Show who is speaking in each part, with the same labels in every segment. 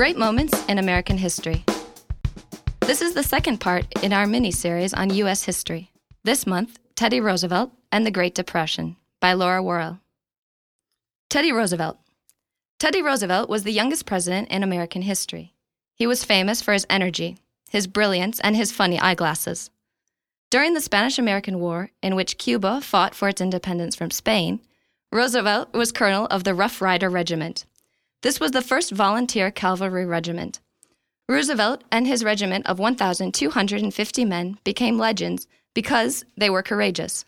Speaker 1: Great Moments in American History. This is the second part in our mini series on U.S. history. This month, Teddy Roosevelt and the Great Depression by Laura Worrell. Teddy Roosevelt. Teddy Roosevelt was the youngest president in American history. He was famous for his energy, his brilliance, and his funny eyeglasses. During the Spanish American War, in which Cuba fought for its independence from Spain, Roosevelt was colonel of the Rough Rider Regiment. This was the first volunteer cavalry regiment. Roosevelt and his regiment of 1,250 men became legends because they were courageous.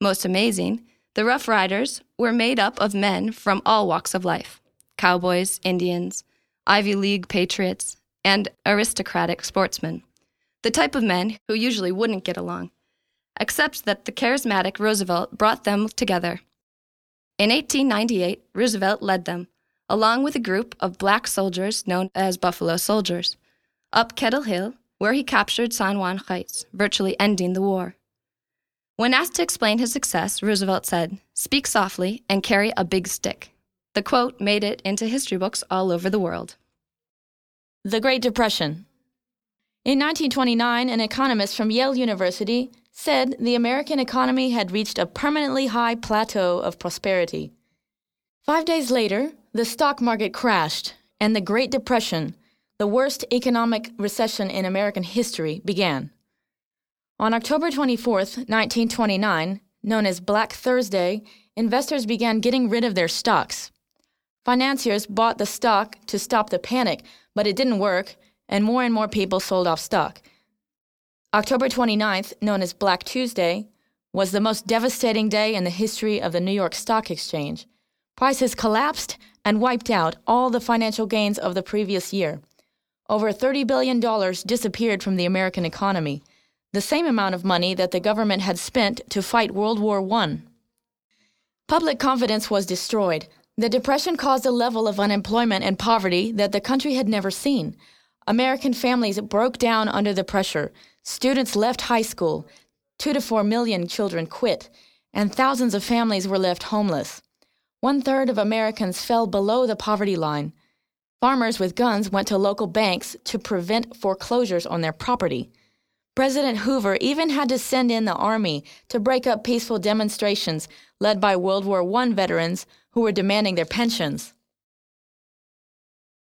Speaker 1: Most amazing, the Rough Riders were made up of men from all walks of life cowboys, Indians, Ivy League patriots, and aristocratic sportsmen. The type of men who usually wouldn't get along, except that the charismatic Roosevelt brought them together. In 1898, Roosevelt led them, along with a group of black soldiers known as Buffalo Soldiers, up Kettle Hill, where he captured San Juan Heights, virtually ending the war. When asked to explain his success, Roosevelt said, Speak softly and carry a big stick. The quote made it into history books all over the world.
Speaker 2: The Great Depression. In 1929, an economist from Yale University said the American economy had reached a permanently high plateau of prosperity. Five days later, the stock market crashed, and the Great Depression, the worst economic recession in American history, began. On October 24, 1929, known as Black Thursday, investors began getting rid of their stocks. Financiers bought the stock to stop the panic, but it didn't work, and more and more people sold off stock. October 29th, known as Black Tuesday, was the most devastating day in the history of the New York Stock Exchange. Prices collapsed and wiped out all the financial gains of the previous year. Over $30 billion disappeared from the American economy, the same amount of money that the government had spent to fight World War I. Public confidence was destroyed. The Depression caused a level of unemployment and poverty that the country had never seen. American families broke down under the pressure. Students left high school. Two to four million children quit, and thousands of families were left homeless. One third of Americans fell below the poverty line. Farmers with guns went to local banks to prevent foreclosures on their property. President Hoover even had to send in the army to break up peaceful demonstrations led by World War I veterans who were demanding their pensions.